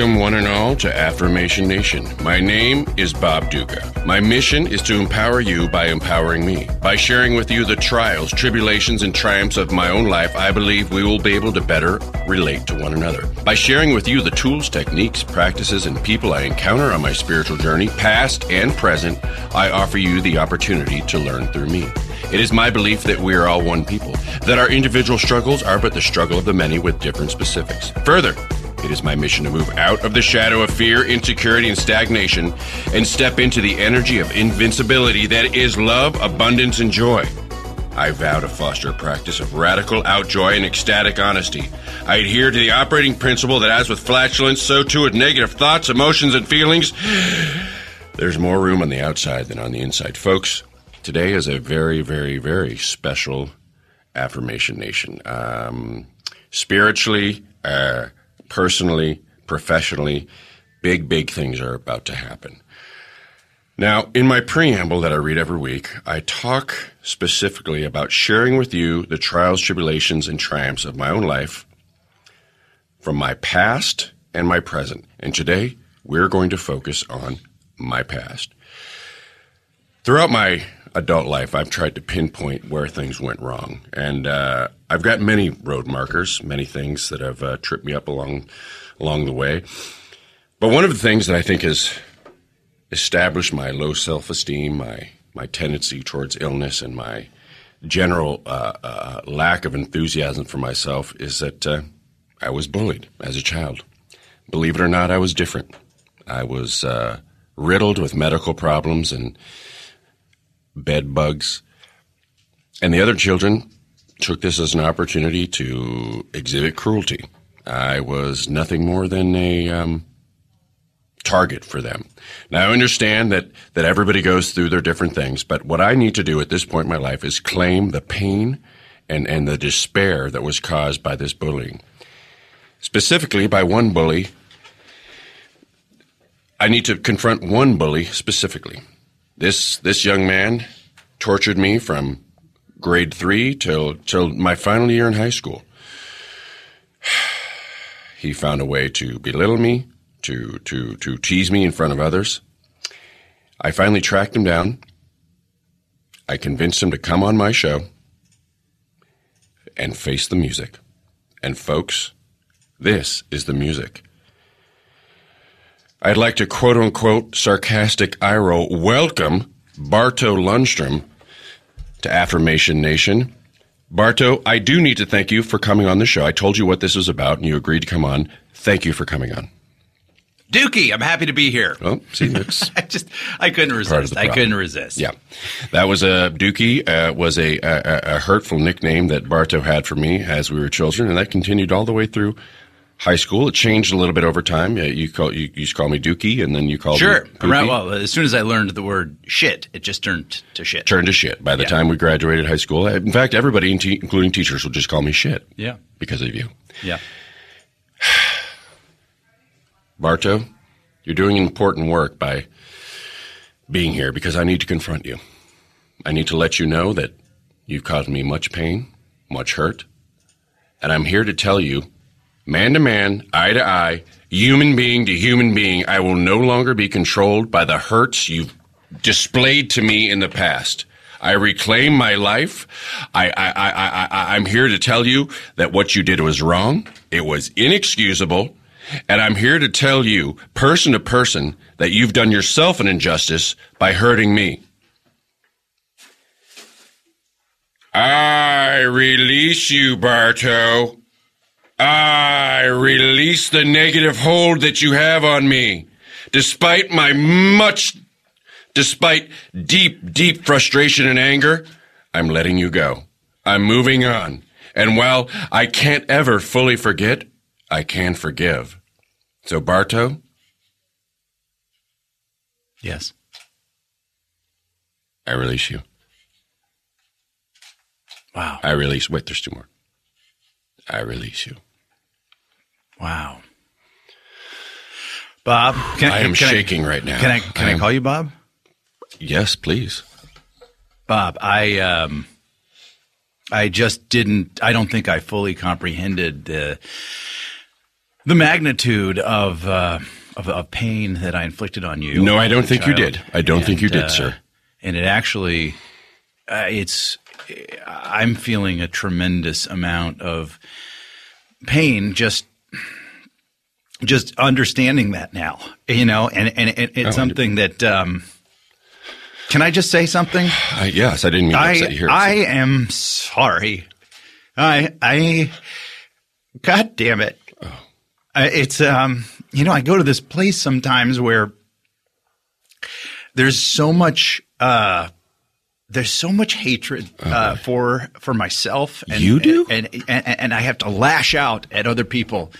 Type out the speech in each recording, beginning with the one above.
Welcome, one and all, to Affirmation Nation. My name is Bob Ducca. My mission is to empower you by empowering me. By sharing with you the trials, tribulations, and triumphs of my own life, I believe we will be able to better relate to one another. By sharing with you the tools, techniques, practices, and people I encounter on my spiritual journey, past and present, I offer you the opportunity to learn through me. It is my belief that we are all one people, that our individual struggles are but the struggle of the many with different specifics. Further, it is my mission to move out of the shadow of fear, insecurity, and stagnation and step into the energy of invincibility that is love, abundance, and joy. I vow to foster a practice of radical outjoy and ecstatic honesty. I adhere to the operating principle that, as with flatulence, so too with negative thoughts, emotions, and feelings, there's more room on the outside than on the inside. Folks, today is a very, very, very special affirmation nation. Um, spiritually, uh, personally, professionally, big, big things are about to happen. Now, in my preamble that I read every week, I talk specifically about sharing with you the trials, tribulations, and triumphs of my own life from my past and my present. And today, we're going to focus on my past. Throughout my adult life, I've tried to pinpoint where things went wrong, and uh, I've got many road markers, many things that have uh, tripped me up along along the way. But one of the things that I think has established my low self esteem, my my tendency towards illness, and my general uh, uh, lack of enthusiasm for myself is that uh, I was bullied as a child. Believe it or not, I was different. I was uh, riddled with medical problems and bed bugs. And the other children took this as an opportunity to exhibit cruelty. I was nothing more than a um, target for them. Now, I understand that, that everybody goes through their different things, but what I need to do at this point in my life is claim the pain and, and the despair that was caused by this bullying. Specifically, by one bully, I need to confront one bully specifically. This this young man tortured me from grade three till till my final year in high school. He found a way to belittle me, to to to tease me in front of others. I finally tracked him down. I convinced him to come on my show and face the music. And folks, this is the music. I'd like to quote unquote sarcastic iro welcome Barto Lundstrum to Affirmation Nation. Barto, I do need to thank you for coming on the show. I told you what this was about and you agreed to come on. Thank you for coming on. Dookie, I'm happy to be here. Oh, see, that's I just I couldn't resist. I couldn't resist. Yeah, that was a Dookie uh, was a, a, a hurtful nickname that Barto had for me as we were children, and that continued all the way through high school. It changed a little bit over time. You call you, you used to call me Dookie, and then you called sure. me Right. Well, as soon as I learned the word shit, it just turned to shit. Turned to shit. By the Yeah. time we graduated high school, in fact, everybody, including teachers, would just call me shit Yeah. because of you. Yeah. Barto, you're doing important work by being here because I need to confront you. I need to let you know that you've caused me much pain, much hurt, and I'm here to tell you, man to man, eye to eye, human being to human being, I will no longer be controlled by the hurts you've displayed to me in the past. I reclaim my life. I, I, I, I, I'm here to tell you that what you did was wrong. It was inexcusable. And I'm here to tell you, person to person, that you've done yourself an injustice by hurting me. I release you, Barto. I release the negative hold that you have on me. Despite my much, despite deep, deep frustration and anger, I'm letting you go. I'm moving on. And while I can't ever fully forget, I can forgive. So, Barto, Yes. I release you. Wow. I release. Wait, there's two more. I release you. Wow. Bob, can, I am can shaking right now. Can I can I, am- call you Bob? Yes, please. Bob, I um I just didn't I don't think I fully comprehended the the magnitude of, uh, of of pain that I inflicted on you. No, I don't think you did. I don't think you did, uh, sir. And it actually, uh, it's. I'm feeling a tremendous amount of pain just just understanding that now. You know, and and, and it's Oh, something that. Um, can I just say something? I, yes, I didn't mean to I upset you here. I am sorry. I I God damn it. I- It's um you know I go to this place sometimes where there's so much uh there's so much hatred uh, for for myself and You do? and, and and I have to lash out at other people.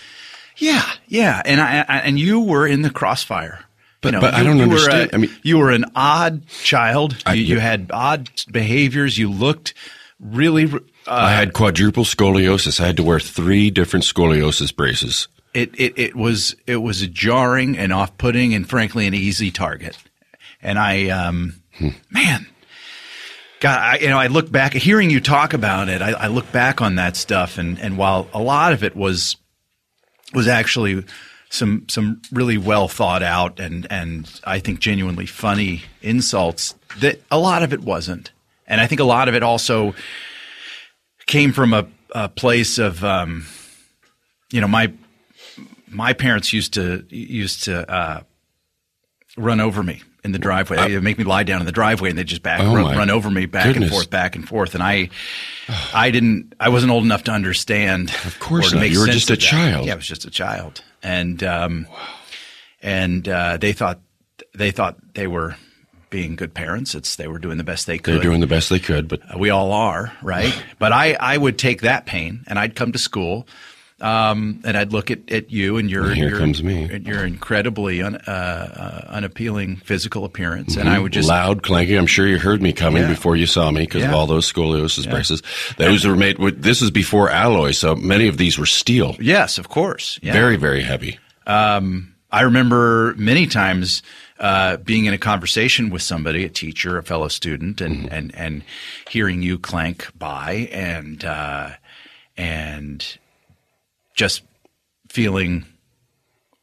Yeah, yeah, and I, I and you were in the crossfire. But- you know, but I don't you understand. a- I mean- you were an odd child. I- you, you had odd behaviors. You looked really. Uh, I had quadruple scoliosis. I had to wear three different scoliosis braces. it, it it was it was a jarring and off putting and frankly an easy target. And I, um, man, God, I, you know, I look back, hearing you talk about it, I, I look back on that stuff, and and while a lot of it was was actually some some really well thought out and and I think genuinely funny insults, that a lot of it wasn't, and I think a lot of it also came from a, a place of, um, you know, my my parents used to used to uh, run over me in the driveway. They make me lie down in the driveway, and they just back Oh, run, run over me back and forth, back and forth. And I, I didn't. I wasn't old enough to understand. Of course not. You were just a that. child. Yeah, I was just a child, and um, and uh, they thought they thought they were being good parents. It's they were doing the best they could. They're doing the best they could, but We all are, right? but I, I would take that pain and I'd come to school um, and I'd look at, at you and your, And here your, comes me. your incredibly un, uh, uh, unappealing physical appearance. And I would just, loud clanking. I'm sure you heard me coming Yeah. before you saw me because of all those scoliosis braces. Those were made with. This is before alloy, so many of these were steel. yes, of course. Yeah. Very, very heavy. I remember many times uh, being in a conversation with somebody, a teacher, a fellow student, and Mm-hmm. and and hearing you clank by and uh, and just feeling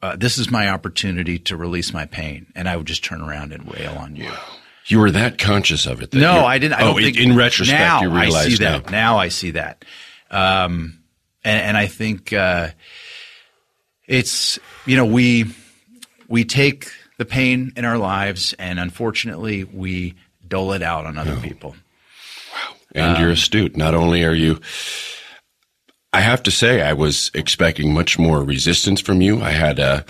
uh, this is my opportunity to release my pain, and I would just turn around and rail on you. You were that conscious of it. that No, I didn't. I oh, think in retrospect, now you realize I see now. that. Now I see that, um, and, and I think uh, it's you know we we take the pain in our lives, and unfortunately, we dole it out on other people. Wow! And Um, you're astute. Not only are you, I have to say, I was expecting much more resistance from you. I had, uh,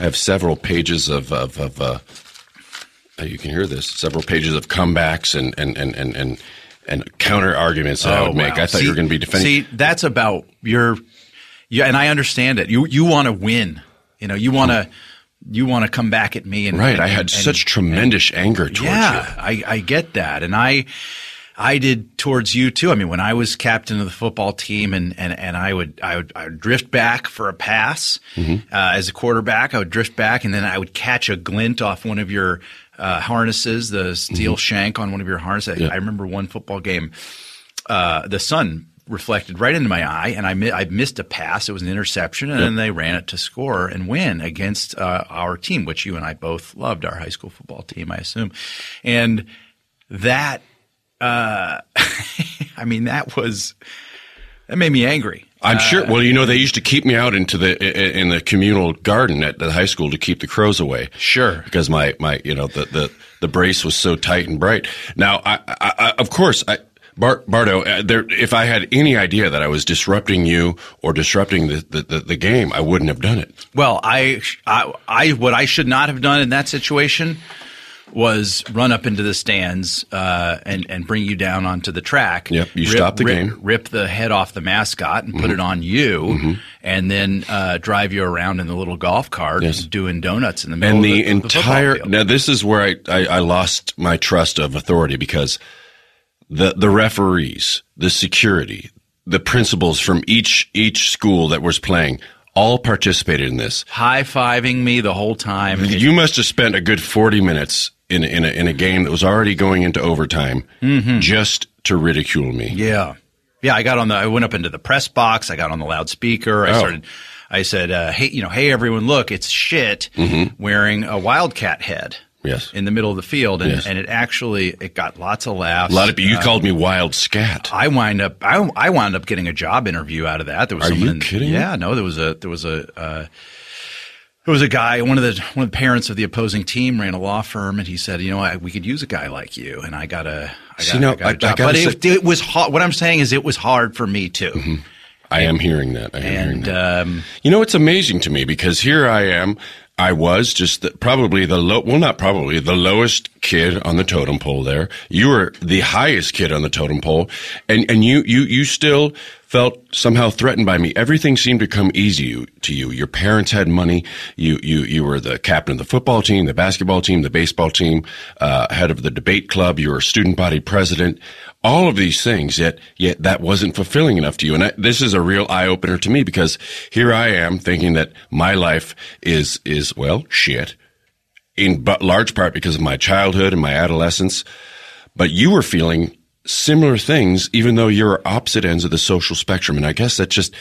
I have several pages of, of, of uh, uh, you can hear this, several pages of comebacks and, and, and, and, and, and counter arguments that I would make. Oh, wow. I thought See- you were going to be defending. See, that's about your, yeah, and I understand it. You you want to win. You know, you want to you want to come back at me and right. and- I had and- such tremendous anger towards yeah, you. I, I get that, and I I did towards you too. I mean, when I was captain of the football team, and and, and I would I would I would drift back for a pass Mm-hmm. uh, as a quarterback. I would drift back, and then I would catch a glint off one of your uh, harnesses, the steel shank on one of your harnesses. Mm-hmm. Yeah. I remember one football game, uh, the sun reflected right into my eye, and I mi- I missed a pass. It was an interception, and then they ran it to score and win against uh, our team, which you and I both loved, our high school football team, I assume, and that. Uh, I mean, that was that made me angry. I'm sure. Well, you know, they used to keep me out into the in the communal garden at the high school to keep the crows away. Sure. because my my you know the the the brace was so tight and bright. Now, I, I, I of course I. Bart, Barto, uh, there, if I had any idea that I was disrupting you or disrupting the, the, the, the game, I wouldn't have done it. Well, I, I, I, what I should not have done in that situation was run up into the stands uh, and and bring you down onto the track. Yep, you rip, stopped the rip, game. Mm-hmm. Rip the head off the mascot and put it on you, and then uh, drive you around in the little golf cart Yes. doing donuts in the middle And of the, the, the entire field. now this is where I, I, I lost my trust of authority because the the referees, the security, the principals from each each school that was playing all participated in this. high fiving me the whole time. You must have spent a good 40 minutes in, in, a, in a game that was already going into overtime just to ridicule me. Yeah. Yeah, I got on the I went up into the press box, I got on the loudspeaker, I Oh. started I said, uh, "Hey, you know, hey everyone, look, it's shit wearing a wildcat head." Yes. in the middle of the field, and, Yes. and it actually it got lots of laughs. A lot of you called me wild scat. I wind up I, I wound up getting a job interview out of that. There was Are you in- kidding? Yeah, no, there was a there was a uh, there was a guy one of the one of the parents of the opposing team ran a law firm, and he said, you know, I, we could use a guy like you, and I got a I got, See, now, I got a I- I job. gotta but say- it, it was hard. What I'm saying is, it was hard for me too. I am hearing that. I am hearing that. um, You know, it's amazing to me because here I am. I was just the, probably the low, well, not probably the lowest kid on the totem pole there. You were the highest kid on the totem pole and, and you, you, you still felt somehow threatened by me. Everything seemed to come easy to you. Your parents had money. You, you, you were the captain of the football team, the basketball team, the baseball team, uh, head of the debate club. You were student body president. All of these things, yet, yet that wasn't fulfilling enough to you. And I, this is a real eye opener to me because here I am thinking that my life is, is, well, shit in but large part because of my childhood and my adolescence. But you were feeling similar things, even though you're opposite ends of the social spectrum. And I guess that just,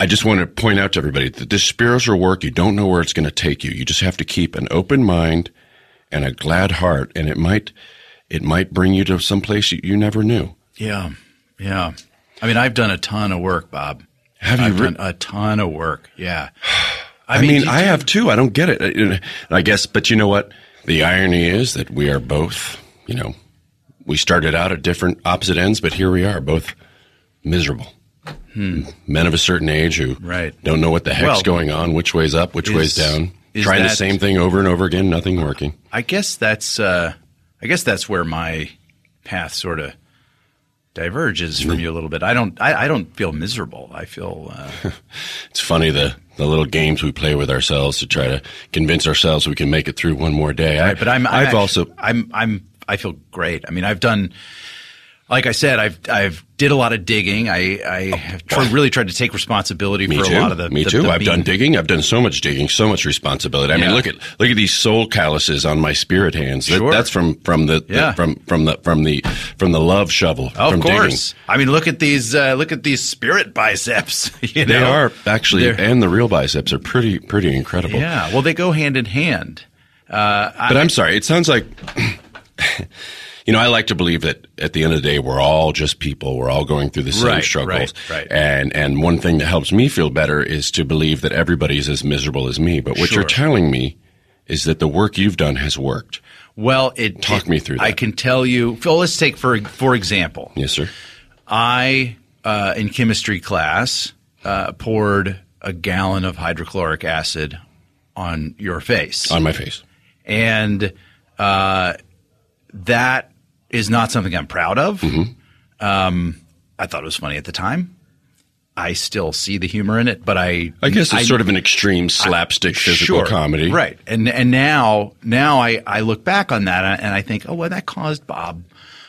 I just want to point out to everybody that this spiritual work, you don't know where it's going to take you. You just have to keep an open mind and a glad heart, and it might, it might bring you to some place you, you never knew. yeah, yeah. I mean, I've done a ton of work, Bob. Have you I've re- done a ton of work. Yeah. I, mean, I you- have too. I don't get it. I- I guess, but you know what? The irony is that we are both, you know, we started out at different opposite ends, but here we are, both miserable. Men of a certain age who Hmm. Right. don't know what the heck's Well, going on, which way's up, which way's down, is trying the same thing over and over again, nothing working. I guess that's uh, I guess that's where my path sort of diverges from you a little bit. I don't I, I don't feel miserable. I feel uh, It's funny the the little games we play with ourselves to try to convince ourselves we can make it through one more day. I, but I'm, I'm I've also I'm I'm I feel great. I mean, I've done like I said, I've I've did a lot of digging. I I have tr- really tried to take responsibility Me for too. a lot of the Me the- too. the I've done digging. I've done so much digging, so much responsibility. I mean, look at look at these soul calluses on my spirit hands. That, Sure. That's from from the, the- Yeah. from from the from the from the love shovel. Of from course. I mean, look at these uh, look at these spirit biceps. You digging. They know? are actually, They're- and the real biceps are pretty pretty incredible. Yeah. Well, they go hand in hand. Uh, I, But I'm sorry. It sounds like. You know, I like to believe that at the end of the day, we're all just people. We're all going through the same Right, struggles. right, right. And and one thing that helps me feel better is to believe that everybody's as miserable as me. But what Sure. you're telling me is that the work you've done has worked. well, it Talk it- me through I can tell you. Well, let's take for for example. Yes, sir. I, uh, in chemistry class, uh, poured a gallon of hydrochloric acid on your face. On my face. and uh, that is not something I'm proud of. Mm-hmm. Um, I thought it was funny at the time. I still see the humor in it, but I I guess it's sort of an extreme slapstick physical sure, comedy. right? And and now now I I look back on that and I think, oh well, that caused Bob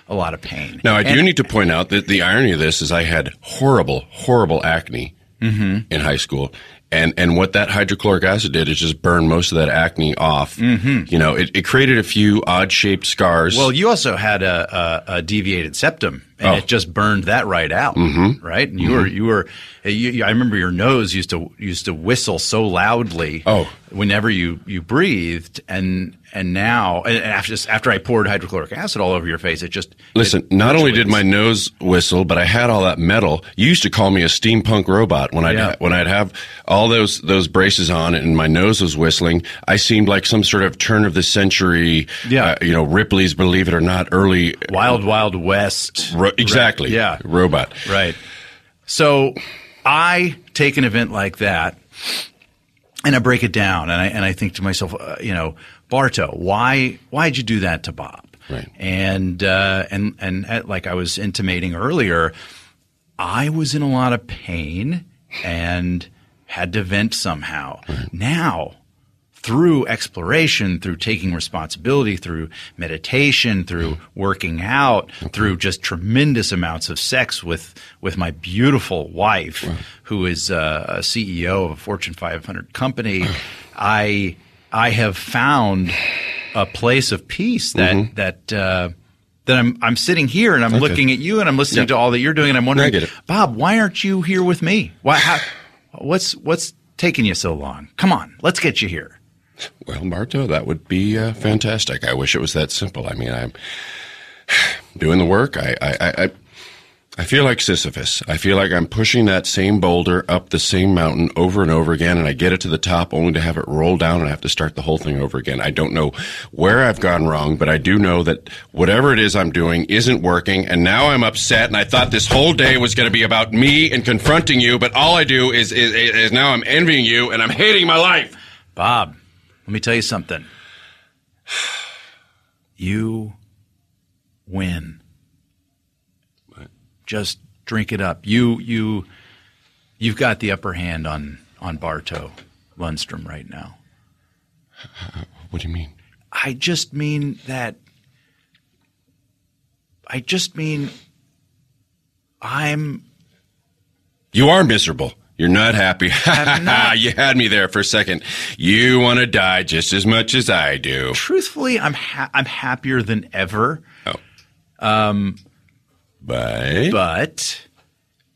a lot of pain. Now, I do And- need to point out that the irony of this is I had horrible, horrible acne Mm-hmm. in high school. And, and what that hydrochloric acid did is just burn most of that acne off. Mm-hmm. You know, it, it created a few odd shaped scars. Well, you also had a, a, a deviated septum, and Oh. it just burned that right out, mm-hmm. right? And you were you were, you, you- I remember your nose used to used to whistle so loudly. Oh. whenever you you breathed, and and now and after after I poured hydrochloric acid all over your face, it just Listen, it not only did my nose whistle, but I had all that metal. You used to call me a steampunk robot when I'd Yeah. when I'd have all those those braces on and my nose was whistling. I seemed like some sort of turn of the century, Yeah. uh, you know, Ripley's Believe It or Not early Wild Wild West. ro- exactly, Yeah. robot. Right. So I take an event like that and I break it down and I and I think to myself, uh, you know, Barto, why why'd you do that to Bob? Right. And uh, and and uh, like I was intimating earlier, I was in a lot of pain and had to vent somehow. Now, through exploration, through taking responsibility, through meditation, through working out, through just tremendous amounts of sex with with my beautiful wife, who is uh, a CEO of a Fortune 500 company, I I have found a place of peace that that. Uh, that I'm I'm sitting here and I'm looking at you and I'm listening Yeah. to all that you're doing and I'm wondering, I get it. Bob, why aren't you here with me? Why? How, what's what's taking you so long? Come on, let's get you here. Well, Barto, that would be uh, fantastic. I wish it was that simple. I mean, I'm doing the work. I, I, I, I feel like Sisyphus. I feel like I'm pushing that same boulder up the same mountain over and over again, and I get it to the top only to have it roll down and I have to start the whole thing over again. I don't know where I've gone wrong, but I do know that whatever it is I'm doing isn't working, and now I'm upset, and I thought this whole day was going to be about me and confronting you, but all I do is, is, is now I'm envying you and I'm hating my life. Bob, let me tell you something. You win. Just drink it up. You you you've got the upper hand on on Barto Lundstrum right now. What do you mean? I just mean that I just mean I'm You are miserable. You're not happy. Not. you had me there for a second. You want to die just as much as I do. truthfully I'm ha- I'm happier than ever. But but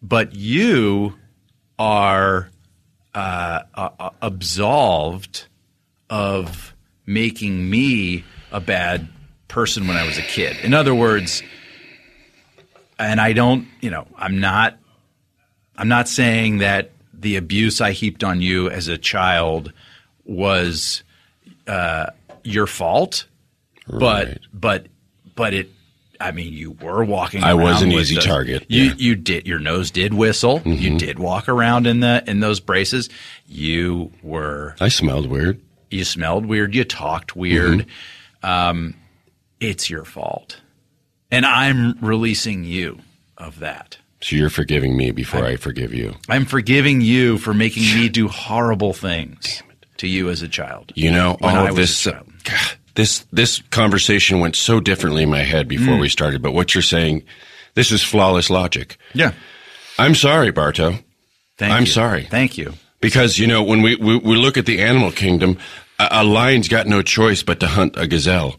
but you are uh, uh, absolved of making me a bad person when I was a kid. In other words, and I don't, you know, I'm not, I'm not saying that the abuse I heaped on you as a child was uh, your fault, but Right. but but it. I mean, you were walking. I was an easy those- target, You yeah. Mm-hmm. you did your nose did whistle. You did walk around in the in those braces. You were I smelled weird. you smelled weird. You talked weird. Mm-hmm. Um, it's your fault, and I'm releasing you of that. So you're forgiving me before I, forgive you. I'm forgiving you for making me do horrible things to you as a child. You know, all this. God, this, this conversation went so differently in my head before Mm. we started. But what you're saying, this is flawless logic. Yeah. I'm sorry, Barto. Thank I'm you. sorry. Thank you. Because, you know, when we, we, we look at the animal kingdom, a, a lion's got no choice but to hunt a gazelle.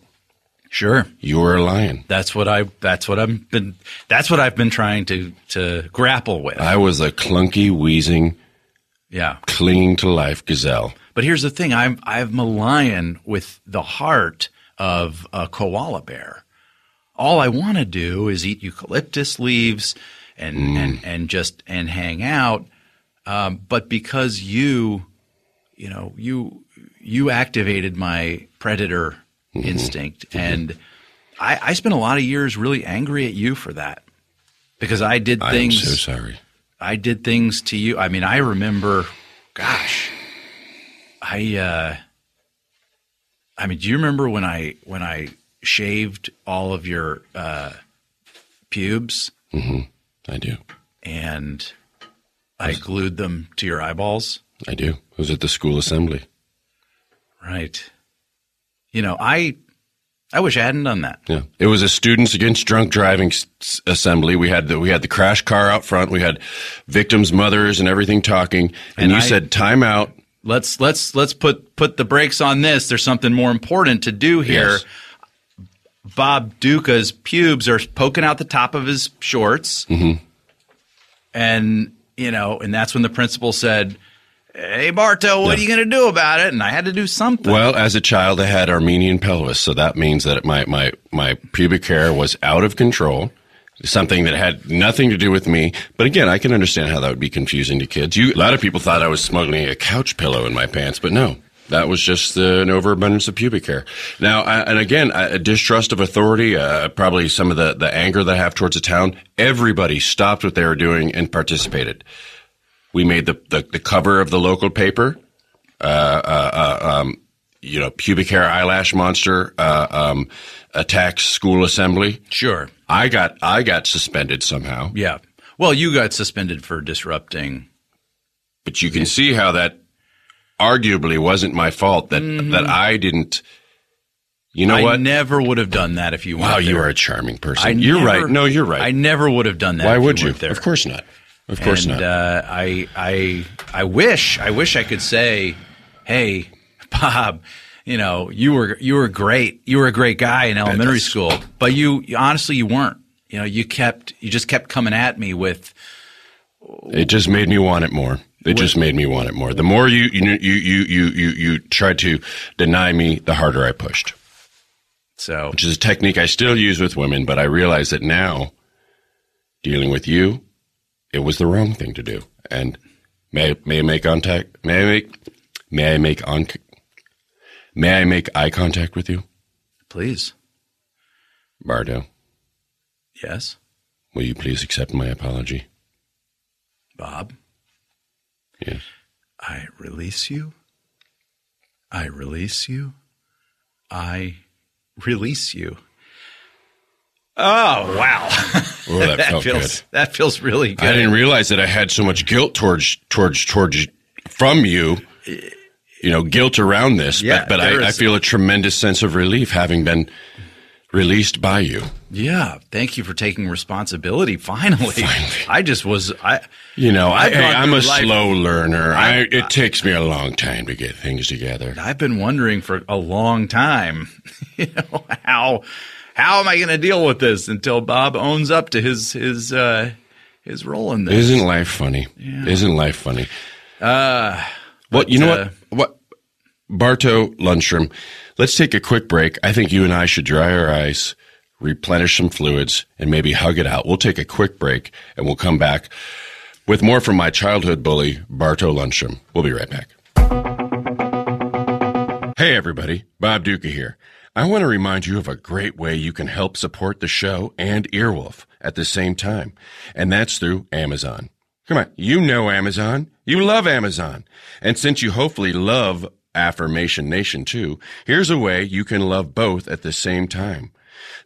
Sure. You were a lion. That's what I. That's what I've been. That's what I've been trying to to grapple with. I was a clunky, wheezing, yeah. clinging to life gazelle. But here's the thing: I'm I'm a lion with the heart of a koala bear. All I want to do is eat eucalyptus leaves and and and just and hang out. Um, but because you, you know, you you activated my predator instinct, and I, I spent a lot of years really angry at you for that because I did I'm things. so sorry. I did things to you. I mean, I remember, gosh, I, uh, I mean, do you remember when I, when I shaved all of your, uh, pubes Mm-hmm. I do. and I glued them to your eyeballs? I do. It was at the school assembly. Right. You know, I, I wish I hadn't done that. Yeah, it was a students against drunk driving s- assembly. We had the we had the crash car out front. We had victims' mothers and everything talking. And, And you I- said time out. Let's, let's, let's put, put the brakes on this. There's something more important to do here. Yes. Bob Ducca's pubes are poking out the top of his shorts. Mm-hmm. And, you know, and that's when the principal said, Hey, Barto, what are you going to do about it? And I had to do something. Well, as a child, I had Armenian pelvis, so that means that my my my pubic hair was out of control. Something that had nothing to do with me. But again, I can understand how that would be confusing to kids. You, a lot of people thought I was smuggling a couch pillow in my pants, but no. That was just uh, an overabundance of pubic hair. Now, I, and again, a distrust of authority, uh, probably some of the, the anger that I have towards the town. Everybody stopped what they were doing and participated. We made the, the, the cover of the local paper you know, pubic hair eyelash monster uh, um, attacks school assembly. sure. I got I got suspended somehow, Yeah. Well, you got suspended for disrupting. but you can see how that arguably wasn't my fault. That that I didn't. You know Mm-hmm. I what? never would have done that if you weren't wow, you are a charming person. I you're never- right. No, you're right. I never would have done that. Why if would you? you? There. Of course not. Of course and, not. Uh, I, I, I wish, I wish I could say, "Hey, Bob, you know, you were, you were great. You were a great guy in elementary school, but you, you honestly, you weren't. You know, you kept, you just kept coming at me with, it just made me want it more. It just made me want it more. The more you you you you you you, you tried to deny me, the harder I pushed. So Which is a technique I still use with women, but I realize that now, dealing with you, it was the wrong thing to do. And may may I make contact? May I make may I make on may I make eye contact with you, please, Barto? yes, Will you please accept my apology? Bob, Yes. I release you. I release you. I release you. Oh wow, Oh, that, felt feels good. that feels really good. I didn't realize that I had so much guilt towards towards towards from you. You know, guilt around this, Yeah, but, but I, I feel a tremendous sense of relief having been released by you. Yeah, thank you for taking responsibility. Finally, Finally. I just was I. You know, I, I'm a life- slow learner. I, I- it takes me a long time to get things together. I've been wondering for a long time, you know, how how am I going to deal with this until Bob owns up to his his uh, his role in this? Isn't life funny? Isn't life funny? Uh, what you know uh, what? What Barto Lundstrum? Let's take a quick break. I think you and I should dry our eyes, replenish some fluids, and maybe hug it out. We'll take a quick break, and we'll come back with more from my childhood bully, Barto Lundstrum. We'll be right back. Hey, everybody. Bob Ducca here. I want to remind you of a great way you can help support the show and Earwolf at the same time, and that's through Amazon. Come on, you know Amazon. You love Amazon. And since you hopefully love Affirmation Nation too, here's a way you can love both at the same time.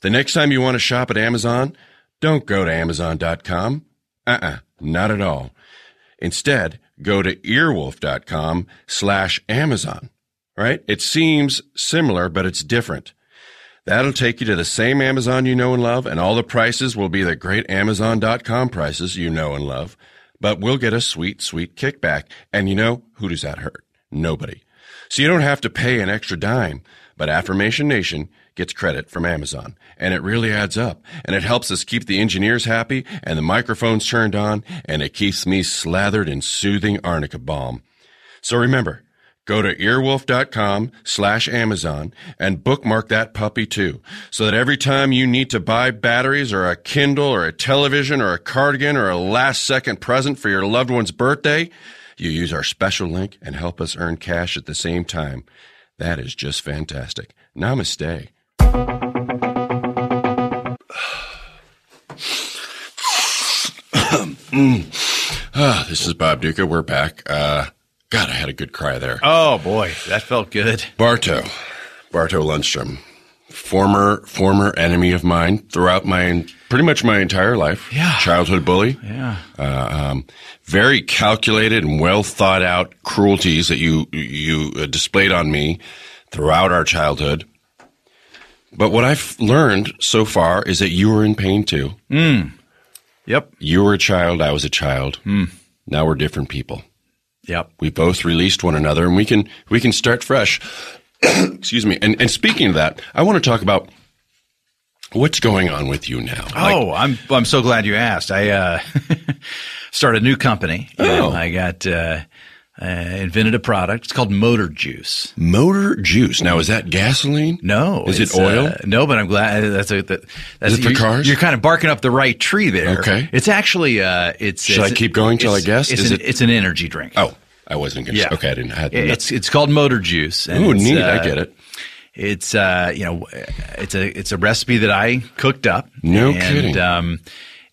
The next time you want to shop at Amazon, don't go to Amazon.com. Uh-uh, not at all. Instead, go to earwolf.com slash Amazon right? It seems similar, but it's different. That'll take you to the same Amazon you know and love, and all the prices will be the great Amazon.com prices you know and love. But we'll get a sweet, sweet kickback. And you know, who does that hurt? Nobody. So you don't have to pay an extra dime, but Affirmation Nation gets credit from Amazon. And it really adds up. And it helps us keep the engineers happy and the microphones turned on, and it keeps me slathered in soothing arnica balm. So remember, go to earwolf.com slash Amazon and bookmark that puppy too, so that every time you need to buy batteries or a Kindle or a television or a cardigan or a last second present for your loved one's birthday, you use our special link and help us earn cash at the same time. That is just fantastic. Namaste. Ah, this is Bob Ducca. We're back. Uh, God, I had a good cry there. Oh boy, that felt good. Barto, Barto Lundstrum, former former enemy of mine throughout my pretty much my entire life. Yeah. childhood bully. Yeah. Uh, um, very calculated and well thought out cruelties that you you uh, displayed on me throughout our childhood. But what I've learned so far is that you were in pain too. Yep. You were a child. I was a child. Now we're different people. Yep. we both released one another and we can we can start fresh excuse me and and speaking of that i want to talk about what's going on with you now Like, oh, I'm I'm so glad you asked. I uh, started a new company. Oh. I got uh, uh, invented a product. It's called Motor Juice. motor juice now is that gasoline No, Is it oil? Uh, no, but I'm glad that's a that, that's Is it for you- cars? You're kind of barking up the right tree there. Okay. it's actually uh, it's. Should I keep going till I guess? It's, Is an, it- it's an energy drink. oh i wasn't gonna Yeah. okay i didn't I had It's it's called Motor Juice. Ooh, neat uh, i get it It's uh, you know, it's a it's a recipe that I cooked up. No and, kidding. Um,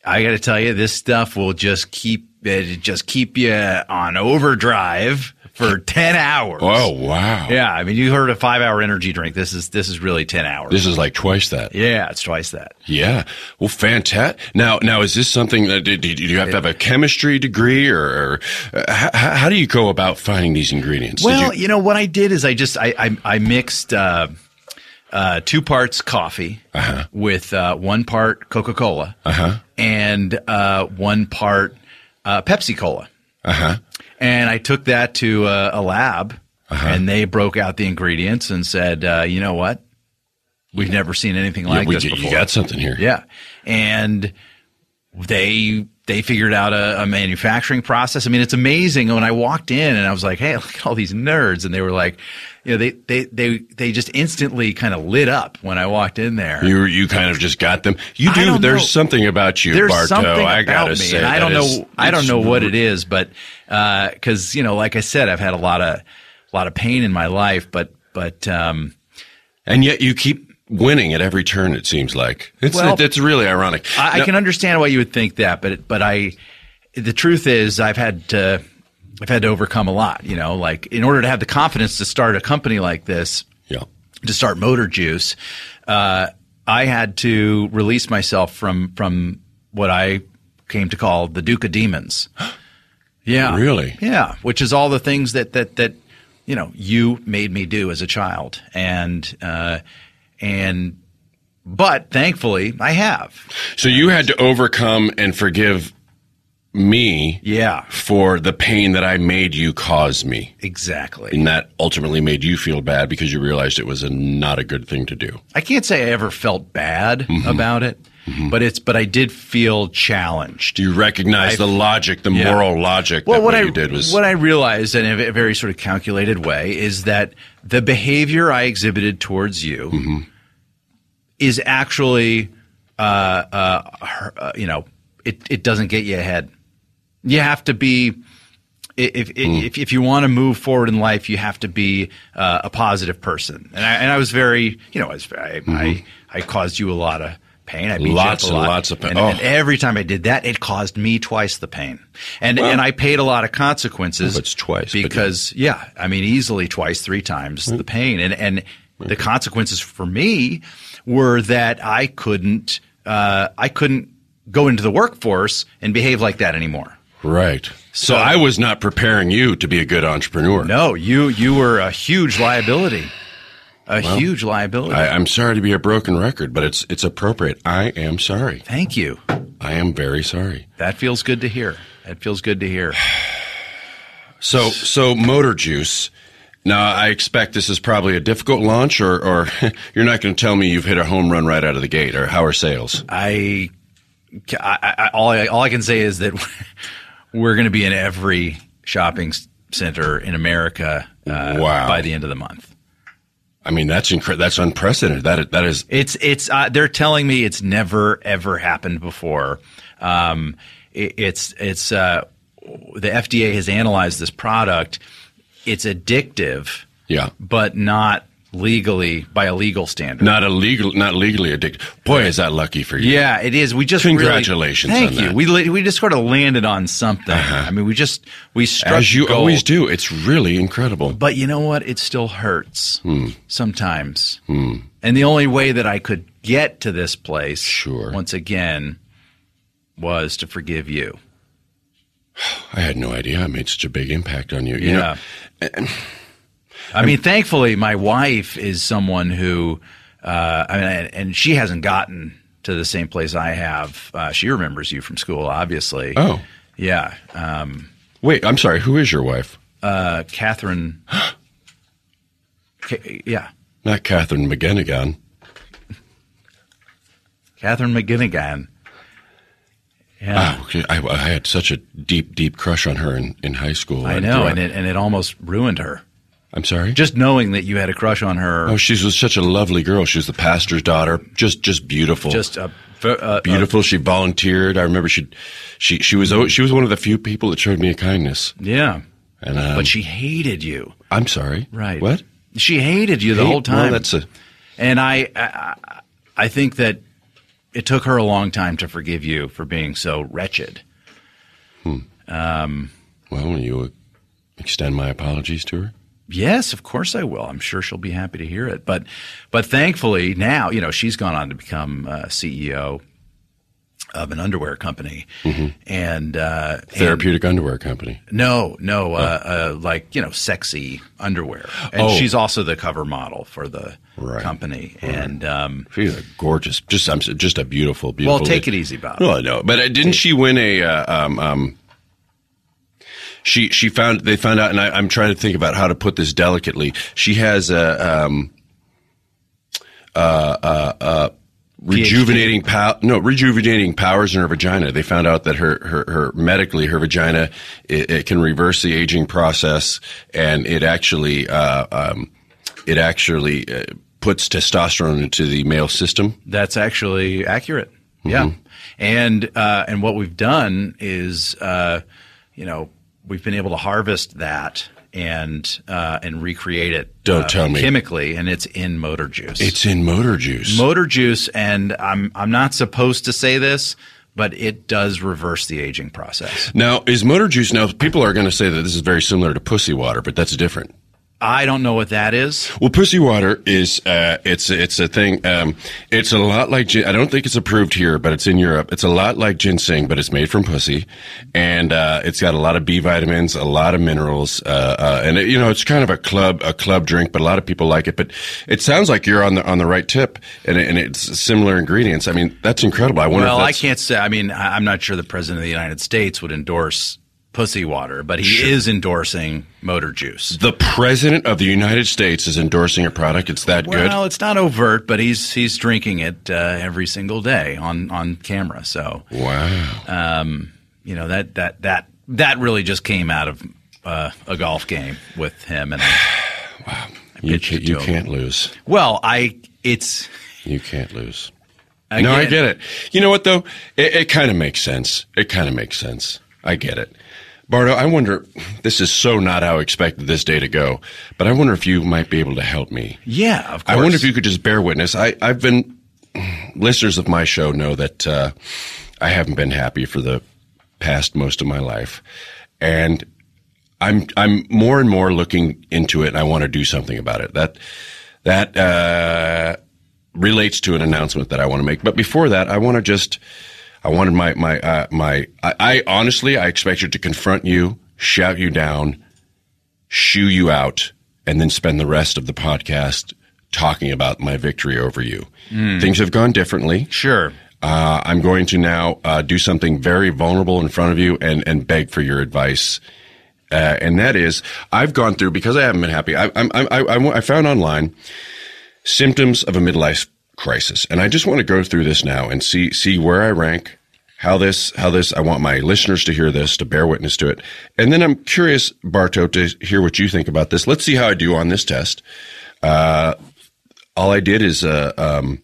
I got to tell you, this stuff will just keep it just keep you on overdrive for ten hours. oh wow Yeah, I mean, you heard a five hour energy drink. This is this is really ten hours. this is like twice that yeah, it's twice that. yeah well fantastic now now is this something that do, do you have to have a chemistry degree or, or uh, how, how do you go about finding these ingredients Well, you- you, know what I did is I just I I, I mixed uh, uh, two parts coffee Uh-huh. with uh, one part Coca Cola and uh, one part uh, Pepsi Cola. uh-huh And I took that to uh, a lab, and they broke out the ingredients and said, uh, "You know what? We've never seen anything Yeah, like we this did- before." you got something here Yeah, and they they figured out a, a, manufacturing process. I mean, it's amazing. When I walked in and I was like, "Hey, look at all these nerds," and they were like, you know, they they they they just instantly kind of lit up when I walked in there. You you kind of just got them. You do. There's know. something about you, There's Barto. Something I gotta me, say, I don't know. Is, I don't know what it is, but because uh, you know, like I said, I've had a lot of a lot of pain in my life, but but um, and yet you keep winning at every turn. It seems like it's well, it, it's really ironic. I, now, I can understand why you would think that, but but I the truth is I've had to I've had to overcome a lot. You know, like in order to have the confidence to start a company like this, yeah, to start Motor Juice, uh, I had to release myself from from what I came to call the Duke of Demons. Yeah, really. Yeah, which is all the things that that that you know you made me do as a child, and uh, and but thankfully I have. So you had to overcome and forgive me yeah for the pain that I made you cause me. Exactly. And that ultimately made you feel bad because you realized it was a, not a good thing to do. I can't say I ever felt bad mm-hmm. about it. Mm-hmm. But it's but I did feel challenged. Do you recognize I, the logic, the yeah. moral logic well, what, what I, you did was what I realized in a very sort of calculated way is that the behavior I exhibited towards you mm-hmm. is actually uh, uh, uh, you know it, it doesn't get you ahead. You have to be if mm. if, if you want to move forward in life, you have to be uh, a positive person. And I, and I was very, you know, I, was, I, mm-hmm. I, I caused you a lot of pain. I beat lots you up a lot. and lots of pain. And, oh. and, every time I did that, it caused me twice the pain. And well, and I paid a lot of consequences. it's twice because yeah. yeah. I mean easily twice, three times mm-hmm. the pain. And and the consequences for me were that I couldn't uh, I couldn't go into the workforce and behave like that anymore. Right. So, so, I was not preparing you to be a good entrepreneur. No, you you were a huge liability. A well, huge liability. I, am sorry to be a broken record, but it's it's appropriate. I am sorry. Thank you. I am very sorry. That feels good to hear. That feels good to hear. So so motor juice. Now I expect this is probably a difficult launch, or or you're not going to tell me you've hit a home run right out of the gate, or how are sales? I, I, I all I, all I can say is that we're going to be in every shopping center in America uh, wow. by the end of the month. I mean, that's incre- that's unprecedented. That that is. It's it's. Uh, they're telling me it's never ever happened before. Um, it, it's it's. Uh, the FDA has analyzed this product. It's addictive. Yeah. But not legally by a legal standard. Not a legal, not legally addicted. Boy, is that lucky for you. Yeah, it is. We just congratulations. Really, thank you. That. We we just sort of landed on something. Uh-huh. I mean, we just we struck as you gold. always do. It's really incredible. But you know what? It still hurts hmm. sometimes. Hmm. And the only way that I could get to this place, sure, once again, was to forgive you. I had no idea I made such a big impact on you. You yeah. know. I mean, thankfully, my wife is someone who, uh, I mean, and she hasn't gotten to the same place I have. Uh, she remembers you from school, obviously. Oh, yeah. Um, Wait, I'm sorry. Who is your wife? Uh, Catherine. yeah. Not Catherine McGinnigan. Catherine McGinnigan. Yeah. Oh, I, I, had such a deep, deep crush on her in, in high school. I know, and it, and it almost ruined her. I'm sorry. Just knowing that you had a crush on her. Oh, she was such a lovely girl. She was the pastor's daughter. Just, just beautiful. Just a, uh, beautiful. Uh, she volunteered. I remember she, she, she was, she was one of the few people that showed me a kindness. Yeah. And, um, but she hated you. I'm sorry. Right. What? She hated you the Hate? whole time. Well, that's a. And I, I, I think that it took her a long time to forgive you for being so wretched. Hmm. Um, well, you extend my apologies to her. Yes, of course I will. I'm sure she'll be happy to hear it. But but thankfully now, you know, she's gone on to become uh, CEO of an underwear company mm-hmm. and uh, therapeutic and, underwear company. No, no, uh, uh, like you know, sexy underwear. And oh. she's also the cover model for the right. company. Right. And um, she's a gorgeous, just I'm just a beautiful, beautiful. Well, take it easy, Bob. Well, no, but uh, didn't take, she win a uh, um, um, she she found they found out, and I, am trying to think about how to put this delicately. She has a um, uh, uh, uh, rejuvenating pow- no rejuvenating powers in her vagina. They found out that her her, her medically her vagina it, it can reverse the aging process, and it actually uh, um, it actually uh, puts testosterone into the male system. That's actually accurate. Yeah, and uh, and what we've done is, uh, you know, we've been able to harvest that and uh, and recreate it. Don't uh, tell me. chemically, and it's in motor juice. It's in motor juice. motor juice, and I'm I'm not supposed to say this, but it does reverse the aging process. now, is motor juice? Now, people are going to say that this is very similar to pussy water, but that's different. I don't know what that is. Well, pussy water is uh, it's it's a thing. Um, it's a lot like gin- I don't think it's approved here, but it's in Europe. It's a lot like ginseng, but it's made from pussy, and uh, it's got a lot of B vitamins, a lot of minerals, uh, uh, and it, you know it's kind of a club a club drink, but a lot of people like it. But it sounds like you're on the on the right tip, and, it, and it's similar ingredients. I mean, that's incredible. I wonder. Well, I can't say. I mean, I'm not sure the president of the United States would endorse pussy water, but he is endorsing motor juice. The president of the United States is endorsing a product. It's that good. Well, it's not overt, but he's he's drinking it uh, every single day on on camera. So Wow. um, you know that that that that really just came out of uh, a golf game with him and. I, You, pitched can't, it you him. can't lose. Well, I it's You can't lose. again, no, I get it. You know what though? It, it kind of makes sense. It kind of makes sense. I get it. Barto, I wonder. This is so not how I expected this day to go, but I wonder if you might be able to help me. Yeah, of course. I wonder if you could just bear witness. I, I've been listeners of my show know that uh, I haven't been happy for the past most of my life, and I'm I'm more and more looking into it. and I want to do something about it. That that uh, relates to an announcement that I want to make. But before that, I want to just I wanted my my uh, my I, I honestly I expected to confront you, shout you down, shoo you out, and then spend the rest of the podcast talking about my victory over you. Things have gone differently. Sure. Uh, I'm going to now uh, do something very vulnerable in front of you and, and beg for your advice. Uh, and that is, I've gone through because I haven't been happy. I, I'm- I, I, I, I found online symptoms of a midlife crisis, and I just want to go through this now and see see where I rank, how this how this. I want my listeners to hear this, to bear witness to it, and then I'm curious, Barto, to hear what you think about this. Let's see how I do on this test. Uh, all I did is uh, um,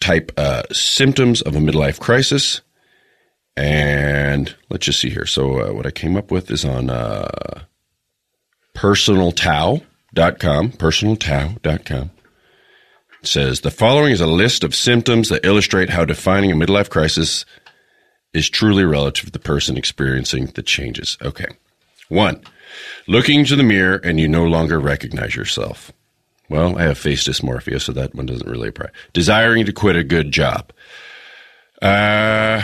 type uh, symptoms of a midlife crisis. And let's just see here. So, uh, what I came up with is on uh, personaltao.com. Personaltao.com. Says the following is a list of symptoms that illustrate how defining a midlife crisis is truly relative to the person experiencing the changes. Okay. One, looking into the mirror and you no longer recognize yourself. Well, I have face dysmorphia, so that one doesn't really apply. Desiring to quit a good job. Uh,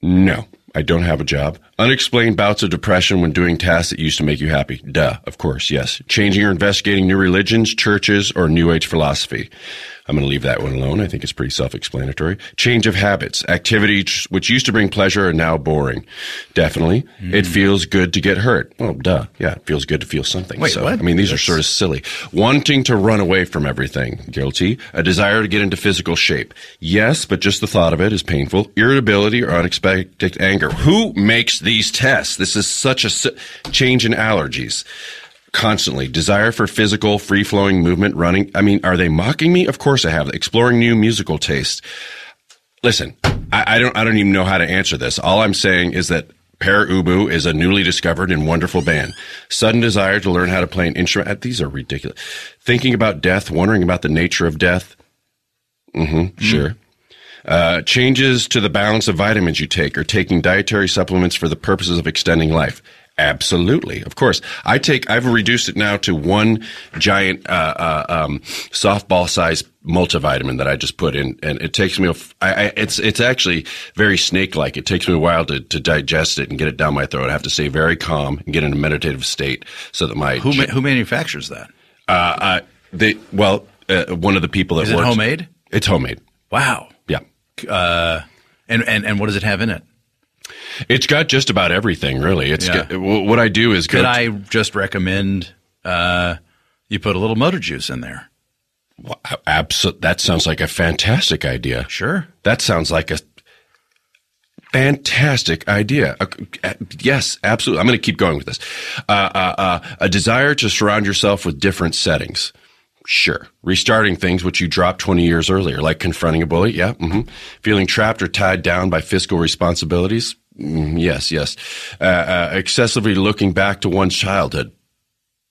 no, I don't have a job. Unexplained bouts of depression when doing tasks that used to make you happy. Duh, of course, yes. Changing or investigating new religions, churches, or New Age philosophy. I'm going to leave that one alone. I think it's pretty self explanatory. Change of habits. Activities which used to bring pleasure are now boring. Definitely. Hmm. It feels good to get hurt. Well, duh. Yeah, it feels good to feel something. Wait, so, what? I mean, these are sort of silly. Wanting to run away from everything. Guilty. A desire to get into physical shape. Yes, but just the thought of it is painful. Irritability or unexpected anger. Who makes these tests? This is such a si- change in allergies. Constantly. Desire for physical, free flowing movement, running. I mean, are they mocking me? Of course I have. Exploring new musical tastes. Listen, I, I don't, I don't even know how to answer this. All I'm saying is that Pere Ubu is a newly discovered and wonderful band. Sudden desire to learn how to play an instrument. uh, These are ridiculous. Thinking about death, wondering about the nature of death. Mm-hmm. Sure. Uh, changes to the balance of vitamins you take or taking dietary supplements for the purposes of extending life. Absolutely, of course. I take. I've reduced it now to one giant uh, uh, um, softball size multivitamin that I just put in, and it takes me. A f- I, I, it's it's actually very snake like. It takes me a while to, to digest it and get it down my throat. I have to stay very calm and get in a meditative state so that my Who ma- who manufactures that? uh, uh, they well uh, one of the people that Is it works, homemade? It's homemade. Wow. Yeah. Uh, and, and and what does it have in it? It's got just about everything, really. It's Yeah. got, what I do is. Could I just recommend uh, you put a little motor juice in there? Well, absolutely. That sounds like a fantastic idea. Sure. That sounds like a fantastic idea. Uh, uh, yes, absolutely. I'm going to keep going with this. Uh, uh, uh, a desire to surround yourself with different settings. Sure. Restarting things which you dropped 20 years earlier, like confronting a bully. Yeah. Mm-hmm. Feeling trapped or tied down by fiscal responsibilities. Mm, yes, yes. Uh, excessively looking back to one's childhood.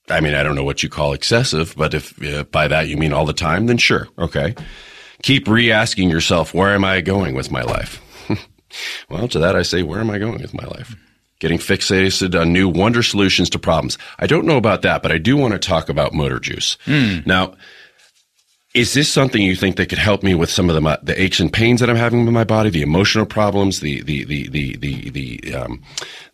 I mean, I don't know what you call excessive, but if by that you mean all the time, then sure. Okay. Keep re asking yourself, where am I going with my life? well, to that I say, where am I going with my life? Getting fixated on new wonder solutions to problems. I don't know about that, but I do want to talk about motor juice. Mm. Now, is this something you think that could help me with some of the the aches and pains that I'm having with my body, the emotional problems, the the the the the the, um,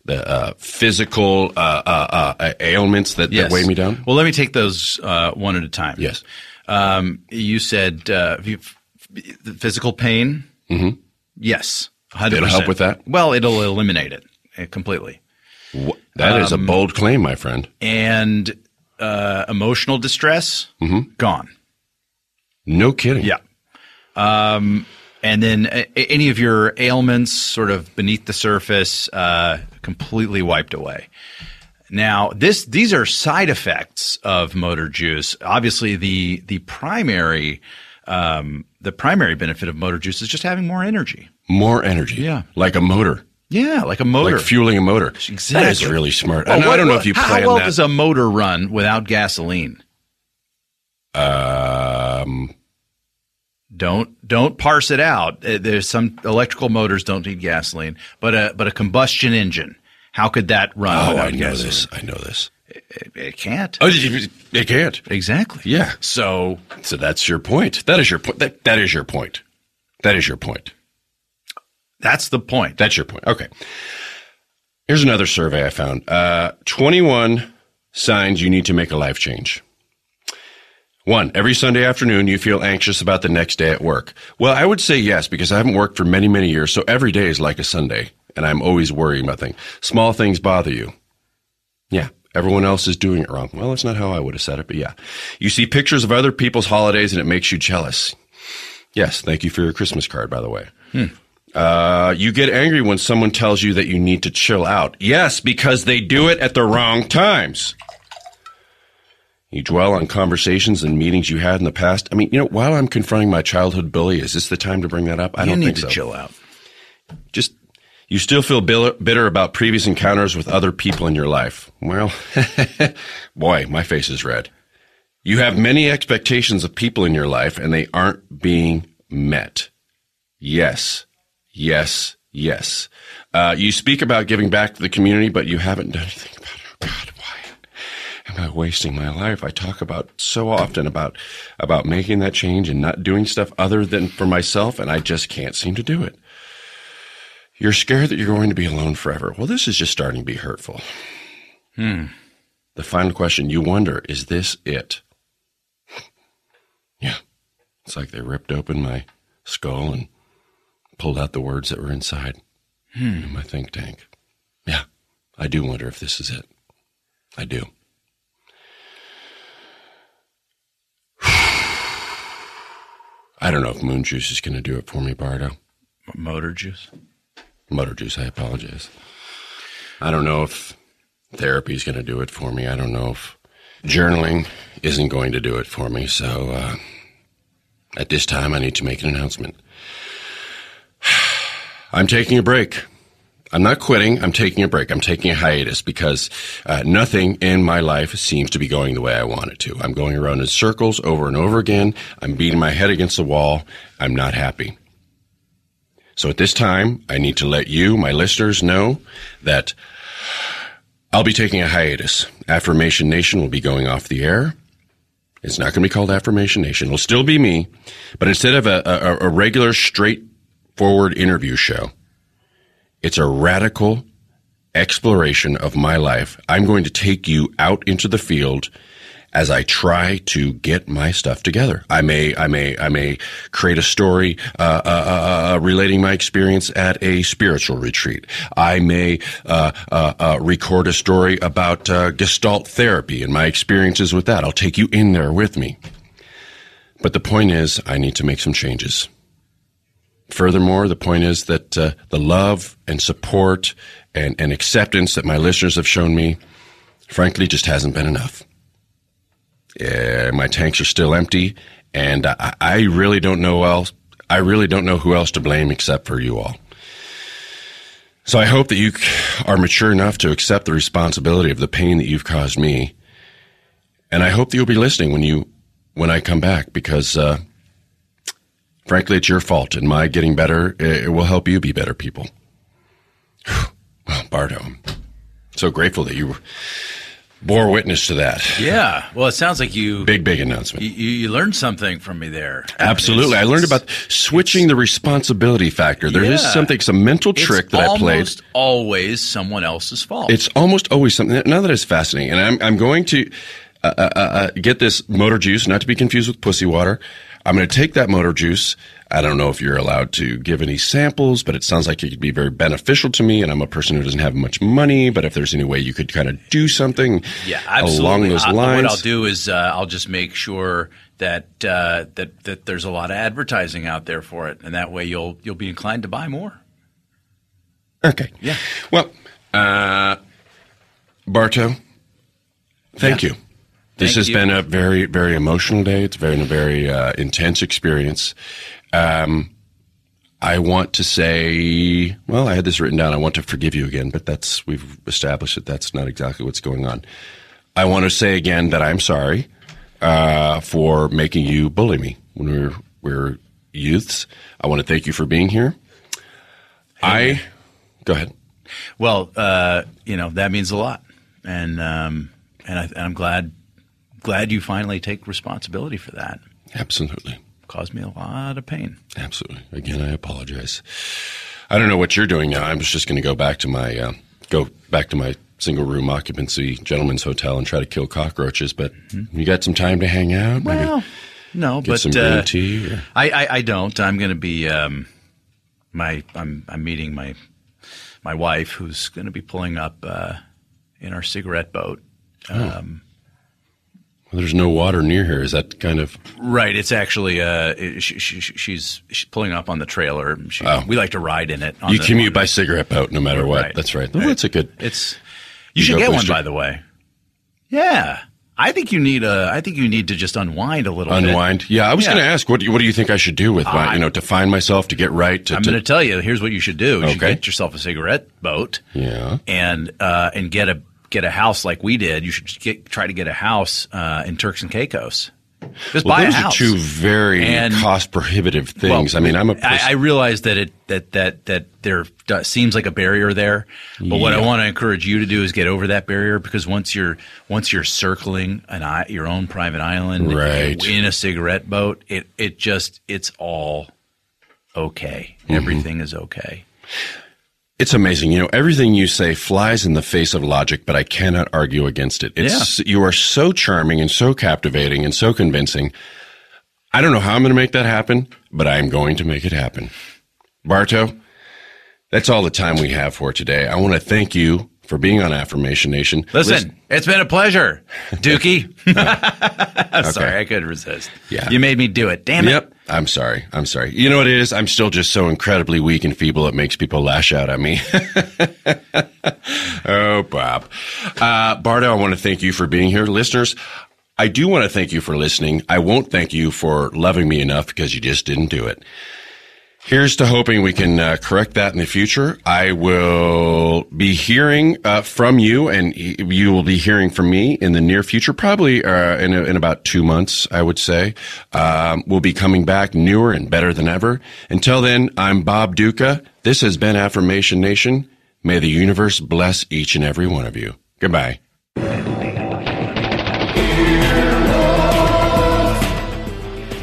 the uh, physical uh, uh, uh ailments that, yes. that, weigh me down? Well, let me take those uh, one at a time. Yes. Um, you said uh, physical pain. Mm-hmm. Yes. 100%. It'll help with that? Well, it'll eliminate it uh, completely. That um, is a um, bold claim, my friend. And uh, emotional distress, mm-hmm. gone. No kidding. Yeah. Um, and then uh, any of your ailments, sort of beneath the surface, uh, completely wiped away. Now, this these are side effects of motor juice. Obviously, the the primary um, the primary benefit of motor juice is just having more energy. More energy. Yeah. Like a motor. Yeah, like a motor. Like fueling a motor. Exactly. That is really smart. Well, what, I don't know if you how plan well that. does a motor run without gasoline? Um, don't don't parse it out. Uh, there's some electrical motors don't need gasoline, but a but a combustion engine. How could that run? Oh, I know gasoline? this. I know this. It, it, can't. Oh, it can't. Exactly. Yeah. So so that's your point. That is your point. That that is your point. That is your point. That's the point. That's your point. Okay. Here's another survey I found. Uh, 21 signs you need to make a life change. One, every Sunday afternoon you feel anxious about the next day at work. Well, I would say yes because I haven't worked for many, many years, so every day is like a Sunday, and I'm always worrying about things. Small things bother you. Yeah, everyone else is doing it wrong. Well, that's not how I would have said it, but yeah. You see pictures of other people's holidays and it makes you jealous. Yes, thank you for your Christmas card, by the way. Hmm. Uh, you get angry when someone tells you that you need to chill out. Yes, because they do it at the wrong times. You dwell on conversations and meetings you had in the past. I mean, you know, while I'm confronting my childhood bully, is this the time to bring that up? I you don't think so. chill out. Just you still feel bitter about previous encounters with other people in your life. Well, boy, my face is red. You have many expectations of people in your life and they aren't being met. Yes, yes, yes. Uh, you speak about giving back to the community, but you haven't done anything about it. Oh God, am I wasting my life? I talk about so often about about making that change and not doing stuff other than for myself, and I just can't seem to do it. You're scared that you're going to be alone forever. Well, this is just starting to be hurtful. Hmm. The final question you wonder is this it? yeah. It's like they ripped open my skull and pulled out the words that were inside hmm. in my think tank. Yeah. I do wonder if this is it. I do. I don't know if moon juice is going to do it for me, Barto. Motor juice? motor juice. I apologize. I don't know if therapy is going to do it for me. I don't know if journaling isn't going to do it for me. So uh, at this time, I need to make an announcement. I'm taking a break. I'm not quitting. I'm taking a break. I'm taking a hiatus because uh, nothing in my life seems to be going the way I want it to. I'm going around in circles over and over again. I'm beating my head against the wall. I'm not happy. So at this time, I need to let you, my listeners, know that I'll be taking a hiatus. Affirmation Nation will be going off the air. It's not going to be called Affirmation Nation. It'll still be me, but instead of a, a, a regular, straightforward interview show, it's a radical exploration of my life. I'm going to take you out into the field as I try to get my stuff together. I may, I may, I may create a story uh, uh, uh, uh relating my experience at a spiritual retreat. I may uh, uh, record a story about Gestalt therapy and my experiences with that. I'll take you in there with me. But the point is, I need to make some changes. Furthermore, the point is that uh, the love and support and, and acceptance that my listeners have shown me, frankly, just hasn't been enough. Uh, my tanks are still empty, and I, I really don't know else. I really don't know who else to blame except for you all. So I hope that you are mature enough to accept the responsibility of the pain that you've caused me, and I hope that you'll be listening when you when I come back because, uh, frankly, it's your fault, and my getting better it will help you be better people. well, Barto, I'm so grateful that you bore witness to that. Yeah. Well, it sounds like you big, big announcement. You, you learned something from me there. Absolutely, it's, I learned about switching the responsibility factor. There yeah. is something, some mental trick it's that I played. Almost always someone else's fault. It's almost always something. Now that is fascinating, and I'm I'm going to. Uh, uh, uh, uh, get this motor juice, not to be confused with pussy water. I'm going to take that motor juice. I don't know if you're allowed to give any samples, but it sounds like it could be very beneficial to me. And I'm a person who doesn't have much money, but if there's any way you could kind of do something yeah, along those lines. what I'll do is uh, I'll just make sure that uh, that that there's a lot of advertising out there for it, and that way you'll you'll be inclined to buy more. Okay. Yeah. Well, Barto, thank yeah. you. This has you. been a very, very emotional day. It's been a very uh, intense experience. Um, I want to say, well, I had this written down. I want to forgive you again, but that's we've established that that's not exactly what's going on. I want to say again that I'm sorry uh, for making you bully me when we were, we were youths. I want to thank you for being here. Hey, I go ahead. Well, uh, you know that means a lot, and um, and, I, and I'm glad glad you finally take responsibility for that. Absolutely. Caused me a lot of pain. Absolutely. Again, I apologize. I don't know what you're doing now. I'm just going to go back to my uh, go back to my single room occupancy gentleman's hotel and try to kill cockroaches. But mm-hmm. you got some time to hang out? Well, no, get but uh. I, I, I don't. I'm going to be um, my I'm I'm meeting my my wife who's going to be pulling up uh, in our cigarette boat. Oh. Well, there's no water near here. Is that kind of right? It's actually uh, she, she, she's she's pulling up on the trailer. She, oh. We like to ride in it. you commute by cigarette boat, no matter what. Right. That's right. Well, that's a good. It's you, you should get one, by the way. Yeah, I think you need a. I think you need to just unwind a little. Bit. Unwind. Bit. Yeah, I was yeah. going to ask what. do you, What do you think I should do with my? you know, to find myself, to get right. To, I'm going to tell you. Here's what you should do. You okay. should get yourself a cigarette boat. Yeah. And uh, and get a get a house like we did, you should get, try to get a house uh, in Turks and Caicos. Just well, buy those a house. are two very and, cost prohibitive things. Well, I mean, I'm a. I, I realize that it that that that there seems like a barrier there, but yeah. what I want to encourage you to do is get over that barrier because once you're once you're circling an your own private island right. in a cigarette boat, it it just it's all okay. Mm-hmm. Everything is okay. It's amazing. You know, everything you say flies in the face of logic, but I cannot argue against it. It's, yeah. You are so charming and so captivating and so convincing. I don't know how I'm going to make that happen, but I'm going to make it happen. Barto, that's all the time we have for today. I want to thank you for being on Affirmation Nation. Listen, Listen. it's been a pleasure, Dookie. okay. Sorry, I couldn't resist. Yeah. You made me do it. Damn it. Yep. I'm sorry. I'm sorry. You know what it is? I'm still just so incredibly weak and feeble it makes people lash out at me. oh, Bob. Uh, Barto, I want to thank you for being here. Listeners, I do want to thank you for listening. I won't thank you for loving me enough because you just didn't do it. Here's to hoping we can uh, correct that in the future. I will be hearing uh, from you, and you will be hearing from me in the near future, probably uh, in, in, about two months, I would say. Um, we'll be coming back newer and better than ever. Until then, I'm Bob Ducca. This has been Affirmation Nation. May the universe bless each and every one of you. Goodbye.